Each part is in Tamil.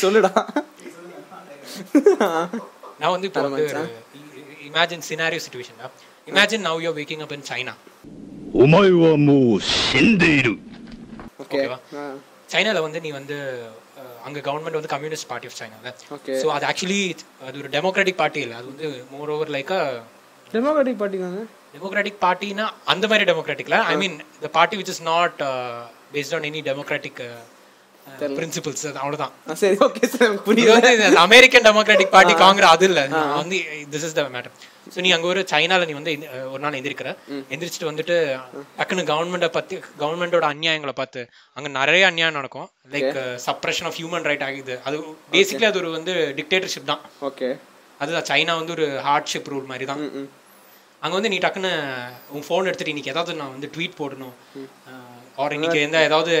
சொல்லுடா. நான் வந்து இப்போ வந்து imagine scenario situation imagine now you waking up in China உமாயுவா மூ செந்தேரு. ஓகேவா சைனால வந்து நீ வந்து அங்க கவர்மெண்ட் வந்து கம்யூனிஸ்ட் பார்ட்டி ஆஃப் சைனால சோ அது ஆக்சுவலி அது ஒரு டெமோக்ராட்டிக் பார்ட்டி இல்லை. அது வந்து மோர் ஓவர் லைக் டெமோக்ராட்டிக் பார்ட்டிங்க டெமோக்ராட்டிக் பார்ட்டினா அந்த மாதிரி டெமோக்ராட்டிக்ல I mean the party which is not based on any democratic principles அவ்வளவுதான். சரி ஓகே சார் வந்து அமெரிக்கன் டெமோக்ராட்டிக் பார்ட்டி காங்கிரஸ் அது இல்ல. வந்து this is the matter so நீ அங்க ஒரு சைனால நீ வந்து ஒரு நாள் எந்திரிக்கிற. எந்திரிச்சிட்டு வந்துட்டு டக்குன்னு கவர்மெண்ட்டை பத்தி கவர்மெண்டோட அநியாயங்களை பார்த்து அங்க நிறைய அநியாயம் நடக்கும். Like suppression of human right ஆகுது. அது பேசிக்கலி அது ஒரு வந்து டிக்டேட்டர்ஷிப் தான். ஓகே அதுதான் சைனா வந்து ஒரு ஹார்ட்ஷிப் ரூல் மாதிரி தான். அங்க வந்து நீ டக்குன்னு உன் ஃபோன் எடுத்துட்டு இன்னைக்கு ஏதாவது நான் வந்து ட்வீட் போடணும். ஆர் இன்னைக்கு எந்த ஏதாவது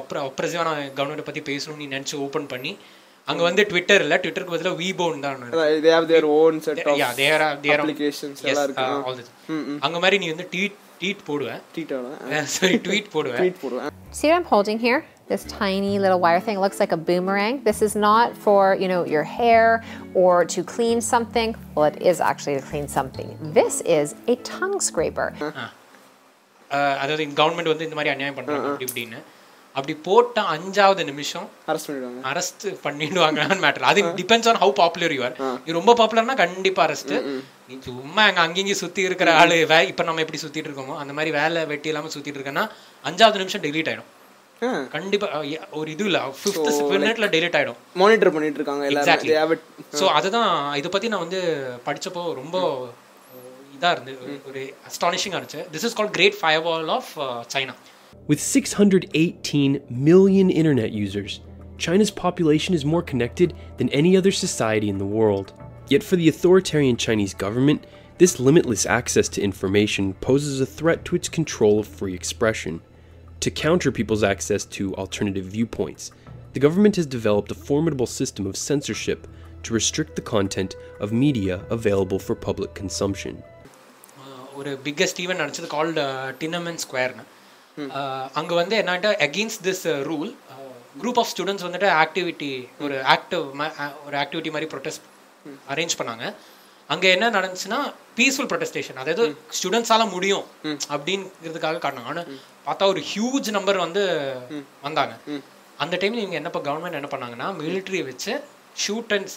அப்ரஸிவான கவர்மெண்ட் பத்தி பேசணும்னு நீ நினைச்சு ஓபன் பண்ணி அங்க வந்து ட்விட்டர் இல்ல ட்விட்டருக்கு பதிலா வீபோன் தான் they have their own set of yeah there there applications எல்லாம் இருக்கு. அங்க மாதிரி நீ வந்து ட்வீட் ட்வீட் போடுவேன் ட்வீட்டோட சாரி ட்வீட் போடுவேன் ட்வீட் போடுவேன் See what I'm holding here? This tiny little wire thing looks like a boomerang. This is not for, you know, your hair or to clean something. Well, it is actually to clean something. This is a tongue scraper. Ah, அதாவது கவர்மெண்ட் வந்து இந்த மாதிரி அநியாயம் பண்றாங்க அப்படி இப்படின்னு. அப்படி போட்ட அஞ்சாவது நிமிஷம் அரெஸ்ட் பண்ணிடுவாங்க. அரெஸ்ட் பண்ணிடுவாங்கன்னு மேட்டர் அது depends on how popular you are நீ ரொம்ப பாப்புலர்னா கண்டிப்பா அரெஸ்ட் நீ சும்மா அங்க அங்கேயும் சுத்தி இருக்கிற ஆளு வே இப்ப நம்ம எப்படி சுத்திட்டு இருக்கோமோ அந்த மாதிரி வேலை வெட்டி இல்லாம சுத்திட்டு இருக்கேன்னா அஞ்சாவது நிமிஷம் டெலீட் ஆயிடும். கண்டிப்பா ஒரு இது இல்ல. ஃபிஃப்த் மினிட்ல டெலீட் ஆயிடும். மானிட்டர் பண்ணிட்டு இருக்காங்க எல்லாரும். எக்ஸாக்ட்லி ஸோ அதுதான் இதை பத்தி நான் வந்து படிச்சப்போ ரொம்ப அஹ், இதா இருந்து ஒரு அஸ்டானிஷிங்கா இருந்துச்சு this is call great firewall of China With 618 million internet users, China's population is more connected than any other society in the world. Yet for the authoritarian Chinese government, this limitless access to information poses a threat to its control of free expression. To counter people's access to alternative viewpoints, the government has developed a formidable system of censorship to restrict the content of media available for public consumption. ஒரு பிக்கஸ்ட் ஈவெண்ட் நடந்தது கால்டு டினமன் ஸ்கொயர்னு அங்க வந்து என்னன்ட்டு against this rule group of students வந்துட்டு ஆக்டிவிட்டி ஒரு ஆக்டிவ் ஒரு ஆக்டிவிட்டி மாதிரி ப்ரொடெஸ்ட் அரேஞ்ச் பண்ணாங்க. அங்க என்ன நடந்துச்சுன்னா பீஸ்ஃபுல் ப்ரொடெஸ்டேஷன் அதாவது ஸ்டூடெண்ட்ஸால முடியும் அப்படிங்கிறதுக்காக காட்டினாங்க ஆனா பார்த்தா ஒரு ஹியூஜ் நம்பர் வந்து வந்தாங்க. அந்த டைம்ல இவங்க என்ன கவர்மெண்ட் என்ன பண்ணாங்கன்னா மிலிட்ரி வச்சு shoot and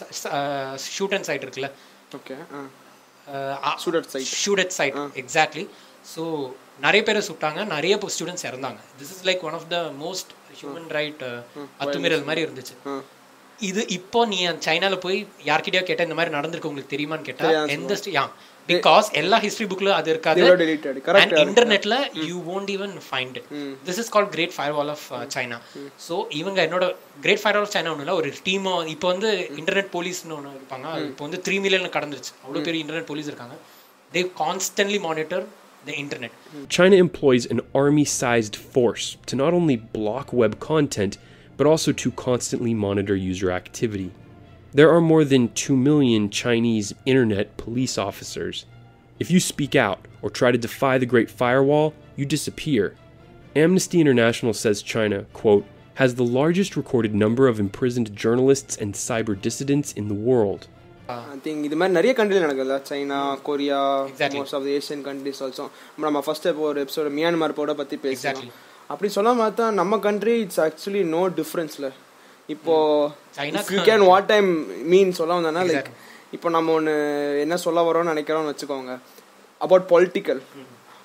shoot and sight இருக்குல்ல. Okay shoot sight exactly so நிறைய பேரை சுட்டாங்க நிறைய ஸ்டூடெண்ட்ஸ் இறந்தாங்க. This is like one of the most human right அத்துமீறல் மாதிரி இருந்துச்சு. இது இப்போ நீ சைனால போய் யார்கிட்டயோ கேட்டா இந்த மாதிரி நடந்திருக்கு உங்களுக்கு தெரியுமான்னு கேட்டா எந்த யா பிகாஸ் எல்லா ஹிஸ்டரி புக்ல அது இருக்காது. They were deleted. Correct, and correct. இன்டர்நெட்ல you won't even find it. This is called great fire wall of China so இவங்க என்னோட great fire wall of China ஒன்றும் இல்லை ஒரு டீம் இப்போ வந்து இன்டர்நெட் போலீஸ்னு ஒன்று இருப்பாங்க. இப்போ வந்து த்ரீ மில்லியன் கடந்துருச்சு. அவ்வளோ பெரிய இன்டர்நெட் போலீஸ் இருக்காங்க. They constantly monitor the internet China employs an army sized force to not only block web content, but also to constantly monitor user activity. There are more than 2 million Chinese internet police officers. If you speak out or try to defy the Great Firewall, you disappear. Amnesty International says China, quote, has the largest recorded number of imprisoned journalists and cyber dissidents in the world. I think இது மாதிரி நிறைய கண்ட்ரில நடக்குதுல்ல China Korea most of the Asian countries also நம்ம ஃபர்ஸ்ட் இப்போ ஒரு எபிசோட் மியான்மர் போட பத்தி பேசலாம் அப்படி சொல்ல பார்த்தா நம்ம கண்ட்ரி இட்ஸ் ஆக்சுவலி நோ டிஃப்ரென்ஸ்ல இப்போ you can what time mean சொல்ல வந்தேன்னா லைக் இப்போ நம்ம ஒன்று என்ன சொல்ல வரோம்னு நினைக்கிறோம்னு வச்சுக்கோங்க. அபவுட் பொலிட்டிக்கல்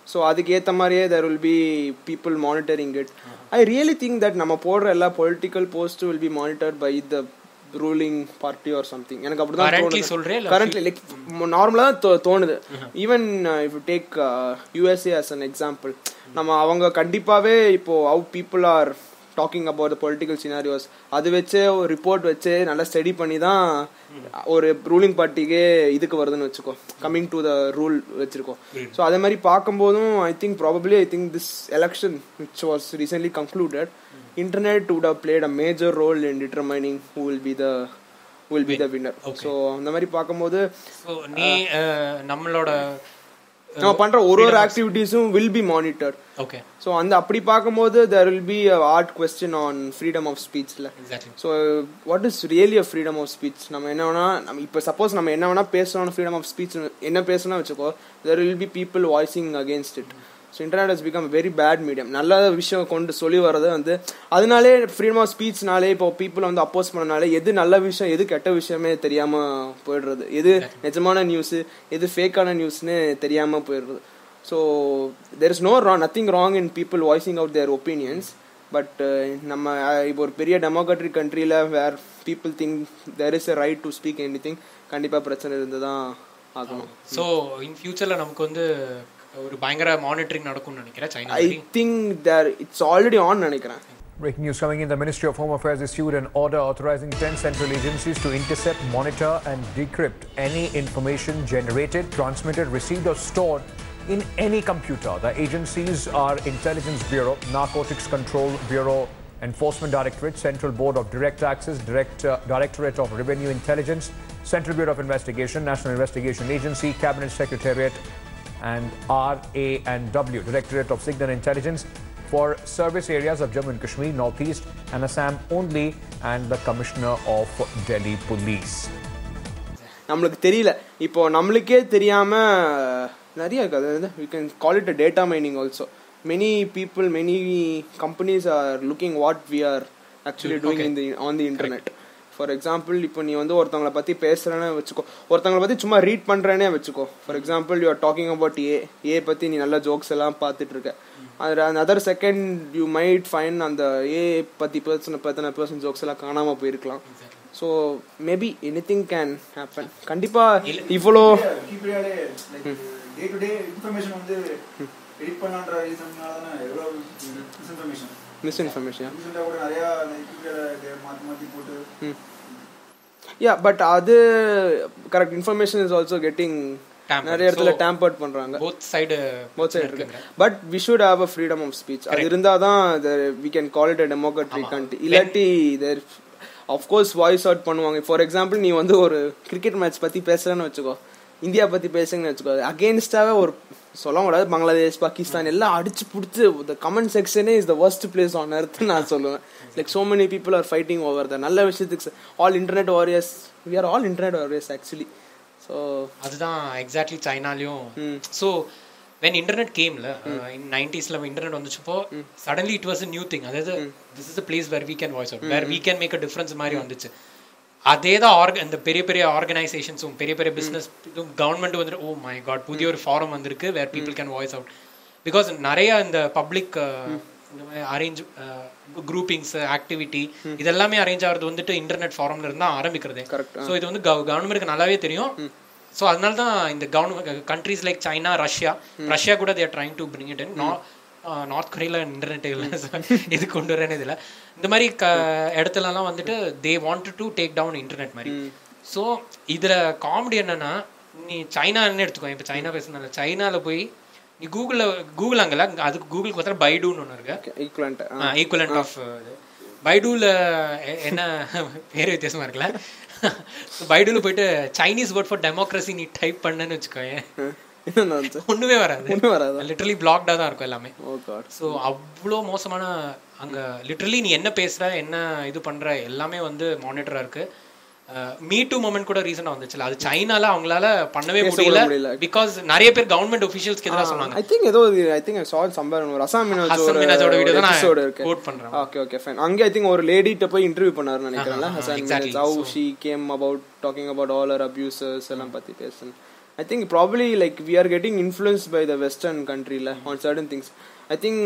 ஸோ அதுக்கு ஏற்ற மாதிரியே there will be people monitoring it I really think that நம்ம போடுற எல்லா political post will be monitored by the ruling party or something எனக்கு Currently சொல்றியா இல்ல கரண்ட்லி லைக் நார்மலா தோணுது. Even if take USA as an example நம்ம அவங்க கண்டிப்பாவே இப்போ how people are talking about the political scenarios அது வச்சே ஒரு ரிப்போர்ட் வச்சு நல்லா ஸ்டடி பண்ணி தான் ஒரு ரூலிங் பார்ட்டிக்கே இதுக்கு வருதுன்னு வச்சுக்கோ. கம்மிங் டு த ரூல் வச்சிருக்கோம் ஸோ அதே மாதிரி பார்க்கும்போதும் I think probably I think this election which was recently concluded internet would have played a major role in determining who will be the who will be the winner. So அந்த மாதிரி பார்க்கும்போது நீ நம்மளோட நம்ம பண்ற ஒரு ஒரு ஆக்டிவிட்டீஸும் will be monitor okay so அந்த அப்படி பார்க்கும்போது there will be art question on freedom of ஸ்பீச்சில் so what is really a freedom of speech நம்ம என்ன வேணா நம்ம இப்போ சப்போஸ் நம்ம என்ன வேணா பேசணும் ஃப்ரீடம் ஆஃப் ஸ்பீச் என்ன பேசணும் வச்சுக்கோ there will be people voicing against it so internet has become very bad medium நல்ல விஷயம் கொண்டு சொல்லி வர்றது வந்து அதனாலே ஃப்ரீடம் ஆஃப் ஸ்பீச்னாலே இப்போ பீப்புள் வந்து அப்போஸ் பண்ணனாலே எது நல்ல விஷயம் எது கெட்ட விஷயமே தெரியாம போயிடுறது. எது நிஜமான நியூஸ் எது ஃபேக்கான நியூஸ்னு தெரியாம போயிடுறது. So there is no raw nothing wrong in people voicing out their opinions but நம்ம அஹ், இப்போ ஒரு பெரிய டெமோக்ராட்டிக் கண்ட்ரியில் where people think there is a right to speak any thing கண்டிப்பாக பிரச்சனை இருந்து தான் ஆகணும் ஸோ இன் ஃபியூச்சர்ல நமக்கு வந்து ஒரு பயங்கர மானிட்டரிங் நடக்கும்னு நினைக்கிறேன் China I think there it's already on நினைக்கிறேன் Breaking news coming in the Ministry of Home Affairs issued an order authorizing 10 central agencies to intercept, monitor, and decrypt any information generated, transmitted, received, or stored in any computer. The agencies are Intelligence Bureau, Narcotics Control Bureau, Enforcement Directorate, Central Board of Direct Access, Direct, uh, Directorate of Revenue Intelligence, Central Bureau of Investigation, National Investigation Agency, Cabinet Secretariat, and RA and W, Directorate of Signal Intelligence, for service areas of Jammu and Kashmir, Northeast, and Assam only, and the Commissioner of Delhi Police. நம்மளுக்கு தெரியல இப்போ நம்மளுக்கே தெரியாம நிறைய இருக்கு அது we can call it data mining also many people many companies are looking what we are actually doing in the on the internet For example இப்போ நீ வந்து ஒருத்தவங்களை பற்றி பேசுகிறேன்னு வச்சுக்கோ. ஒருத்தவங்களை பற்றி சும்மா ரீட் பண்ணுறேனே வச்சுக்கோ. For example you are talking about A A பற்றி நீ நல்ல ஜோக்ஸ் எல்லாம் பார்த்துட்டு இருக்க அது other second you might find அந்த ஏ பற்றி பர்சன் பற்றின பர்சன் ஜோக்ஸ் எல்லாம் காணாமல் போயிருக்கலாம். So maybe any thing can happen கண்டிப்பாக இவ்வளோ டே டு டே இன்ஃபர்மேஷன் வந்து எடிட் பண்ணான்ற ரீசன்னால தானே எவ்வளோ மிஸ்இன்ஃபர்மேஷன் மிஸ்இன்ஃபர்மேஷன் யா பட் அது correct information is also getting Tampered. நிறைய இடத்துல டேம்பர்ட் பண்றாங்க. போத் சைடு போத் சைடு இருக்கு. But we should have a freedom of speech அது இருந்தா தான் we can call it a democratic country இல்லாட்டி தேர் கோர்ஸ் வாய்ஸ் அவுட் பண்ணுவாங்க. ஃபார் எக்ஸாம்பிள் நீ வந்து ஒரு கிரிக்கெட் மேட்ச் பத்தி பேசுறேன்னு வச்சுக்கோ. இந்தியா பத்தி பேசுங்கன்னு வச்சுக்கோ அகேன்ஸ்டாவே ஒரு சொல்ல முடியாது பங்களாதேஷ் பாகிஸ்தான் எல்லாம் அடிச்சு பிடிச்சி the comment செக்ஷனே is the worst place on earth நான் சொல்லுவேன். Like so many people are fighting over the நல்ல விஷயத்துக்கு all internet warriors we are all internet warriors actually. So அதுதான் எக்ஸாக்ட்லி சைனாலையும். ஸோ வென் இன்டர்நெட் கேம்ல நைன்டிஸ்ல internet வந்துச்சுப்போ suddenly it was new thing அதாவது this is place where we can voice out where we can make a difference மாதிரி வந்துச்சு. அதே தான் ஆர்க இந்த பெரிய பெரிய ஆர்கனைசேஷன்ஸும் பெரிய பெரிய பிஸ்னஸ் கவர்மெண்ட் வந்துட்டு ஓ மை காட் புதிய ஒரு ஃபாரம் வந்திருக்கு where people can voice out because நிறைய இந்த பப்ளிக் இந்த மாதிரி அரேஞ்ச் குரூப்பிங்ஸ் ஆக்டிவிட்டி இதெல்லாமே அரேஞ்ச் ஆகிறது வந்துட்டு இன்டர்நெட் ஃபாரம்ல இருந்தா ஆரம்பிக்கிறதே. Correct, ஸோ இது வந்து கவர்மெண்ட்டுக்கு நல்லாவே தெரியும். ஸோ அதனால தான் இந்த government countries like China Russia Russia கூட they're trying to bring it in North கொரியால internet இல்லை. இது கொண்டு வரேன்னு இதில் இந்த மாதிரி க இடத்துலலாம் வந்துட்டு they want to take down internet மாதிரி. ஸோ இதில் காமெடி என்னன்னா நீ சைனான்னு எடுத்துக்கோ. இப்போ சைனா பேசுனால சைனால போய் நீ கூகுளில் கூகுள் அங்கல அதுக்கு கூகுளுக்கு பார்த்தா பைடுன்னு ஒன்று இருக்கு. ஈக்குவலண்ட் ஈக்குவலண்ட் ஆஃப் பைடூல என்ன பேர் வித்தியாசமா இருக்குல்ல? பைடூல போயிட்டு சைனீஸ் வேர்ட் ஃபார் டெமோக்ரஸி நீ டைப் பண்ணன்னு வச்சுக்கோயேன். ஒண்ணுமே வராது. ஒண்ணும் வராதா? லிட்டரலி பிளாக்டா தான் இருக்கும் எல்லாமே. ஸோ அவ்வளோ மோசமான அங்க லிட்டரலி நீ என்ன பேசுற என்ன இது பண்ற எல்லாமே வந்து மானிட்டரா இருக்கு. மீ டூ மூமெண்ட் கூட ரீசனா வந்துச்சுல. அது சைனால அவங்களால பண்ணவே கூட முடியல. பிகாஸ் நிறைய பேர் கவர்மெண்ட் ஒஃபிஷியல்ஸ்க்கு எதிராக சொன்னாங்க. ஐ திங்க் ஏதோ I think I it somewhere ஒரு அசாம் மினாஜோட video தான் நான் quote பண்றேன். ஓகே ஓகே ஃபைன் அங்க ஐ திங்க் ஒரு லேடிட்ட போய் interview Hasan exactly. Minhaj how she came about talking about all her abusers எல்லாம் பத்தி I think probably like we are getting influence by the western கண்ட்ரில on certain things I think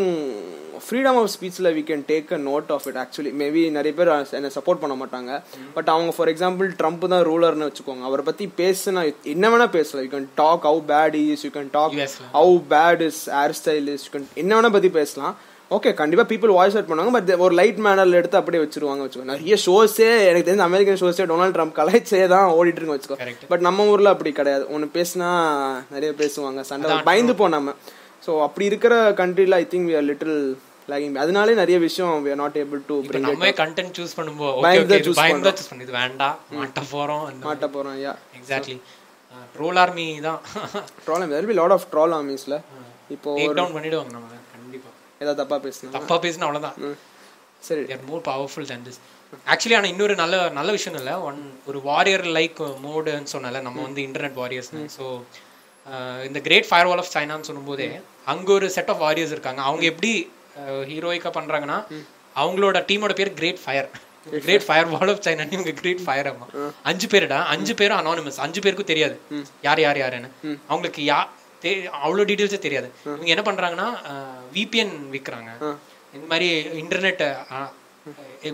freedom of ஸ்பீச்சில் we can take a note of it actually maybe நிறைய பேர் என்னை சப்போர்ட் பண்ண மாட்டாங்க. பட் அவங்க ஃபார் எக்ஸாம்பிள் ட்ரம்ப் தான் ரூலர்னு வச்சுக்கோங்க. அவரை பற்றி பேசுனா என்ன வேணா பேசலாம். You can talk how bad is you can talk. How bad is hair style is என்ன வேணா பற்றி பேசலாம். ஓகே கண்டிப்பா பீப்புள் வாய்ஸ் அவுட் பண்ணுவாங்க பட் ஒரு லைட் மேனர்ல எடுத்து அப்படியே வச்சிருவாங்க வச்சுக்கோ. நிறைய ஷோஸே எனக்கு தெரிஞ்ச அமெரிக்கன் ஷோஸே டொனால்ட் ட்ரம்ப் கலாய்ச்சே தான் ஓடிட்டு இருக்கு வச்சுக்கோ. பட் நம்ம ஊர்ல அப்படி கிடையாது. ஒன்று பேசினா நிறைய பேசுவாங்க சண்டை பயந்து போ நம்ம ஸோ அப்படி இருக்கிற கண்ட்ரில I think we are little lagging அதனாலே நிறைய விஷயம் we are not able to bring நம்ம கண்டென்ட் சூஸ் பண்ணும்போது ஓகே பயந்து பயந்து பண்றோம். சூஸ் பண்ணி. இது வேண்டாம் மாட்ட போறோம் மாட்ட போறோம் யா எக்ஸாக்ட்லி ட்ரோல் ஆர்மி தான். Troll there will be lot of troll armiesல இப்போ டவுன் பண்ணிடுவாங்க நம்ம. ஏதாவது தப்பா பேசுனா? தப்பா பேசினா அவ்வளவுதான். சரி. They're more powerful than this. Actually ஆனால் இன்னொரு நல்ல நல்ல விஷயம் இல்லை. ஒன் ஒரு வாரியர் லைக் மோடுன்னு சொன்னல நம்ம வந்து இன்டர்நெட் வாரியர்ஸ் ஸோ இந்த கிரேட் ஃபயர் வால் ஆஃப் சைனான்னு சொல்லும்போதே அங்கே ஒரு செட் ஆஃப் வாரியர்ஸ் இருக்காங்க. அவங்க எப்படி ஹீரோயிக்காக பண்ணுறாங்கன்னா அவங்களோட டீமோட பேர் great fire great fire wall of China இவங்க கிரேட் ஃபயர் அம்மா அஞ்சு பேருடா? அஞ்சு பேரும் அனானிமஸ் அஞ்சு பேருக்கும் தெரியாது. யார் யார் யாருன்னு. அவங்களுக்கு யா அவ்வளோ டீட்டெயில்ஸே தெரியாது. இவங்க என்ன பண்ணுறாங்கன்னா விபிஎன் விற்கிறாங்க இந்த மாதிரி internet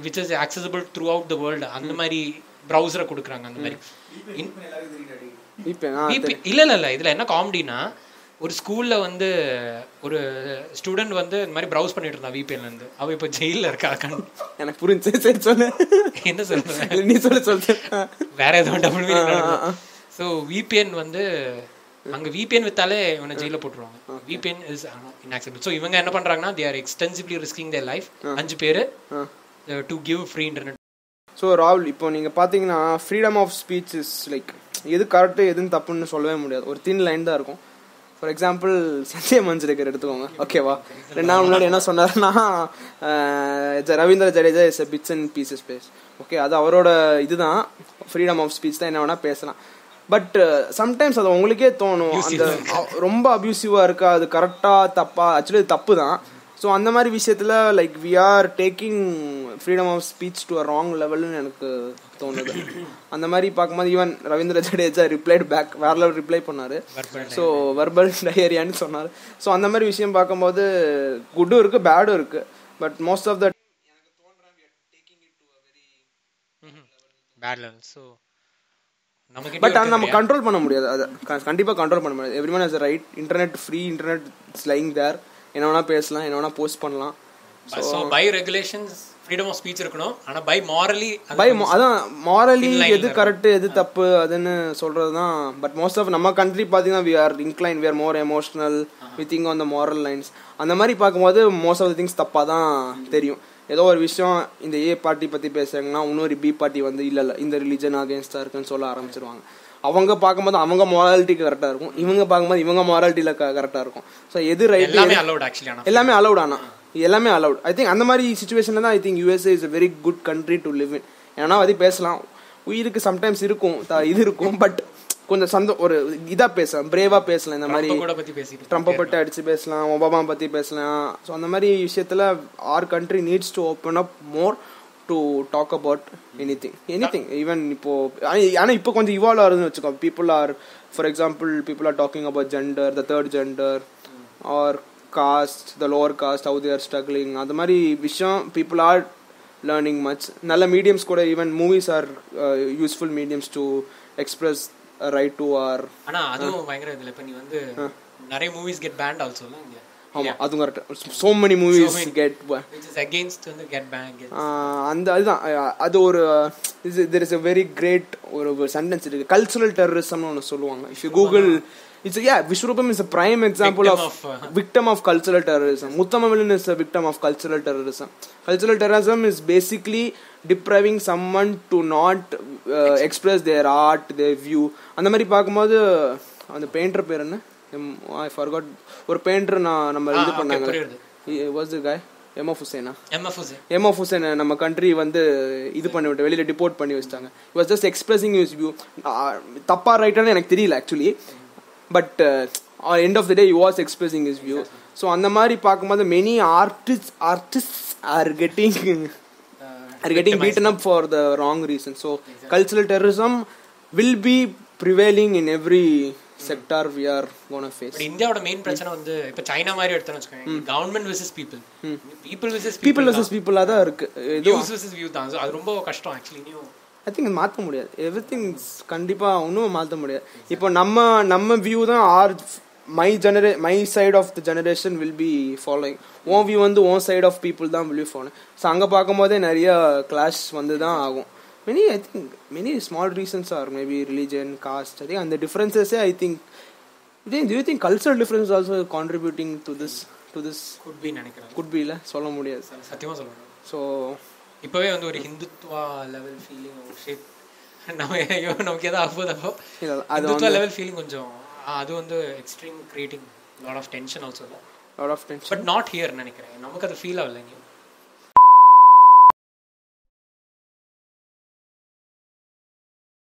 which is accessible throughout the world அந்த மாதிரி ப்ரௌசரை கொடுக்குறாங்க அந்த மாதிரி. இல்ல இல்ல இல்ல. இதுல என்ன காமெடினா ஒரு ஸ்கூல்ல வந்து ஒரு ஸ்டூடெண்ட் வந்து இந்த மாதிரி ப்ரௌஸ் பண்ணிட்டு இருந்தா விபிஎன்ல இருந்து. அவ இப்ப ஜெயில்ல இருக்கா எனக்கு புரிஞ்சு. சரி சொல்லு. என்ன சொல்ற நீ சொல்லு சொல்லு. வேற ஏதோ டபுள் ஸோ விபிஎன் வந்து அங்க விபிஎன் வித்தாலே இவனை ஜெயில போட்டுருவாங்க. விபிஎன் இஸ் இன்ஆக்செப்டபிள் ஸோ இவங்க என்ன பண்றாங்கன்னா they are extensively risking their life அஞ்சு பேரு to give free internet so ராகுல் இப்போ நீங்கள் பார்த்தீங்கன்னா freedom of speech is like எது கரெக்டு எதுன்னு தப்புன்னு சொல்லவே முடியாது. ஒரு தின் லைன் தான் இருக்கும். ஃபார் எக்ஸாம்பிள் சஞ்சய் மஞ்சுரேக்கர் எடுத்துக்கோங்க. ஓகேவா ரெண்டு நாள் முன்னாடி என்ன சொன்னாருன்னா அஹ், Ravindra Jadeja is a bits and pieces pace. Okay அது அவரோட இதுதான். ஃப்ரீடம் ஆஃப் ஸ்பீச் தான் என்ன வேணால் பேசலாம். பட் சம்டைம்ஸ் அது உங்களுக்கே தோணும். அந்த ரொம்ப அப்யூசிவாக இருக்கா? அது கரெக்டாக தப்பா? ஆக்சுவலி தப்பு தான். ஸோ அந்த மாதிரி விஷயத்தில் like we are taking freedom of speech to a wrong லெவல்னு எனக்கு தோணுது. அந்த மாதிரி பார்க்கும்போது even Ravindra Jadeja replied back வேற லெவல் ரிப்ளை பண்ணாரு. ஸோ வர்பல் டயரியான்னு சொன்னார். ஸோ அந்த மாதிரி விஷயம் பார்க்கும்போது குட்டும் இருக்கு பேடும் இருக்கு. But most of the bad level so but அதை நம்ம கண்ட்ரோல் பண்ண முடியாது. அதை க- கண்டிப்பா கண்ட்ரோல் பண்ண முடியாது. Every has right internet free internet is lying there என்ன வேணா பேசலாம் என்ன வேணா போஸ்ட் பண்ணலாம். So by regulations freedom of speech இருக்கணும். ஆனா பை மாரலி பை அதான் மாரலி எது கரெக்ட் எது தப்பு அதுன்னு சொல்றது தான் பட் மோஸ்ட் ஆஃப் நம்ம கண்ட்ரி பார்த்தீங்கன்னா we are incline we are more emotional we think on the moral lines அந்த மாதிரி பார்க்கும்போது மோஸ்ட் ஆஃப் த திங்ஸ் தப்பாக தான் தெரியும். ஏதோ ஒரு விஷயம் இந்த ஏ பார்ட்டி பற்றி பேசுறாங்கன்னா இன்னொரு பி பார்ட்டி வந்து இல்லை இல்லை இந்த ரிலீஜன் அகேன்ஸ்டாக இருக்குன்னு சொல்ல ஆரம்பிச்சிருவாங்க. அவங்க பார்க்கும்போது அவங்க மாராலிட்டிக்கு கரெக்டாக இருக்கும். இவங்க பார்க்கும்போது இவங்க மாராலிட்டியில் கரெக்டாக இருக்கும். ஸோ எது ரைட் எல்லாமே அலௌட் ஆக்சுவலி ஆனா. எல்லாமே அலௌட் ஐ திங்க் அந்த மாதிரி சுச்சுவேஷன்ல தான் I think USA is a very good country to live in ஏன்னா அது பேசலாம். உயிருக்கு சம்டைம்ஸ் இருக்கும் இது இருக்கும் பட் கொஞ்சம் சந்த ஒரு இதா பேசலாம் பிரேவா பேசலாம் இந்த மாதிரி. ட்ரம்ப்பை பற்றி அடிச்சு பேசலாம் ஒபாமா பற்றி பேசலாம். ஸோ அந்த மாதிரி விஷயத்தில் our country needs to open up more to talk about anything anything even இப்போ ஆனால் இப்போ கொஞ்சம் இவால்வ் ஆகுதுன்னு வச்சுக்கோ people are for example people are talking about gender the third gender or caste the lower caste how they're struggling அந்த மாதிரி விஷயம் பீப்புள் ஆர் லேர்னிங் மச் நல்ல மீடியம்ஸ் கூட even movies are useful mediums to express right to our ஆனா அதுவும் பயங்கர இதுல. இப்ப நீ வந்து நிறைய மூவிஸ் கெட் பேண்ட் ஆல்சோ இங்க? ஆமா அதுவும் correct so many movies get which is against வந்து கெட் பேண்ட் அந்த அதுதான். அது ஒரு there is a very great ஒரு சென்டென்ஸ் இருக்கு. கல்ச்சுரல் டெரரிசம்னு ஒன்று சொல்லுவாங்க. If you Google it's yeah Vishwaroopam is a prime example Victim of of, uh, victim of cultural terrorism muttamavilan is a victim of cultural terrorism cultural terrorism is basically depriving someone to not uh, express their art their view அந்த மாதிரி பார்க்கும்போது அந்த பெயிண்டர் பேர் என்ன ஐ forgot ஒரு பெயிண்டர் நான் நம்ம இது பண்ணாங்க. Was the guy M F ஹுசேனா M F Husain M F Husain நம்ம கண்ட்ரி வந்து இது பண்ணி விட்டு வெளியில டிபோர்ட் பண்ணி வச்சிட்டாங்க was just expressing use view தப்பா ரைட்டானு எனக்கு தெரியல actually but end of the day was expressing is view so அந்த மாதிரி பார்க்கும்போது many artist artist are getting are getting beaten up for the wrong reason so cultural terrorism will be prevailing in every sector we are gonna face இந்தியாவோட மெயின் பிரச்சனை வந்து இப்ப சைனா மாதிரி எடுத்தோம்னு வச்சுக்கோங்க government versus people people versus people versus பீப்புளாக தான். இருக்கு. வியூஸ் விசஸ் வியூ தான். அது ரொம்ப கஷ்டம் ஆக்சுவலி ஐ திங்க் மாற்ற முடியாது. எவ்ரி திங் கண்டிப்பாக ஒன்றும் மாற்ற முடியாது. இப்போ நம்ம நம்ம வியூ தான் or my genre my side of the generation will be following own view வந்து ஓன் சைட் ஆஃப் பீப்புள் தான் வில் பி ஃபாலோயிங் ஸோ அங்கே பார்க்கும்போதே நிறைய கிளாஷ் வந்து தான் ஆகும். Many I think many small reasons are maybe religion caste I think அந்த டிஃப்ரென்சஸே I think do you think cultural difference is also contributing to this to this? Could be நினைக்கிறேன். Could be இல்ல சொல்ல முடியாது. சத்தியமா சொல்றேன் ஸோ இப்போவே வந்து ஒரு ஹிந்துத்வா லெவல் ஃபீலிங் ஷேப் நம்ம ஐயோ நமக்கு எதாவது ஆகுதப்போ வந்து- லெவல் ஃபீலிங் கொஞ்சம் அது வந்து extreme creating lot of tension also lot of tension but not here நினைக்கிறேன். நமக்கு அது ஃபீல் ஆகல இங்கே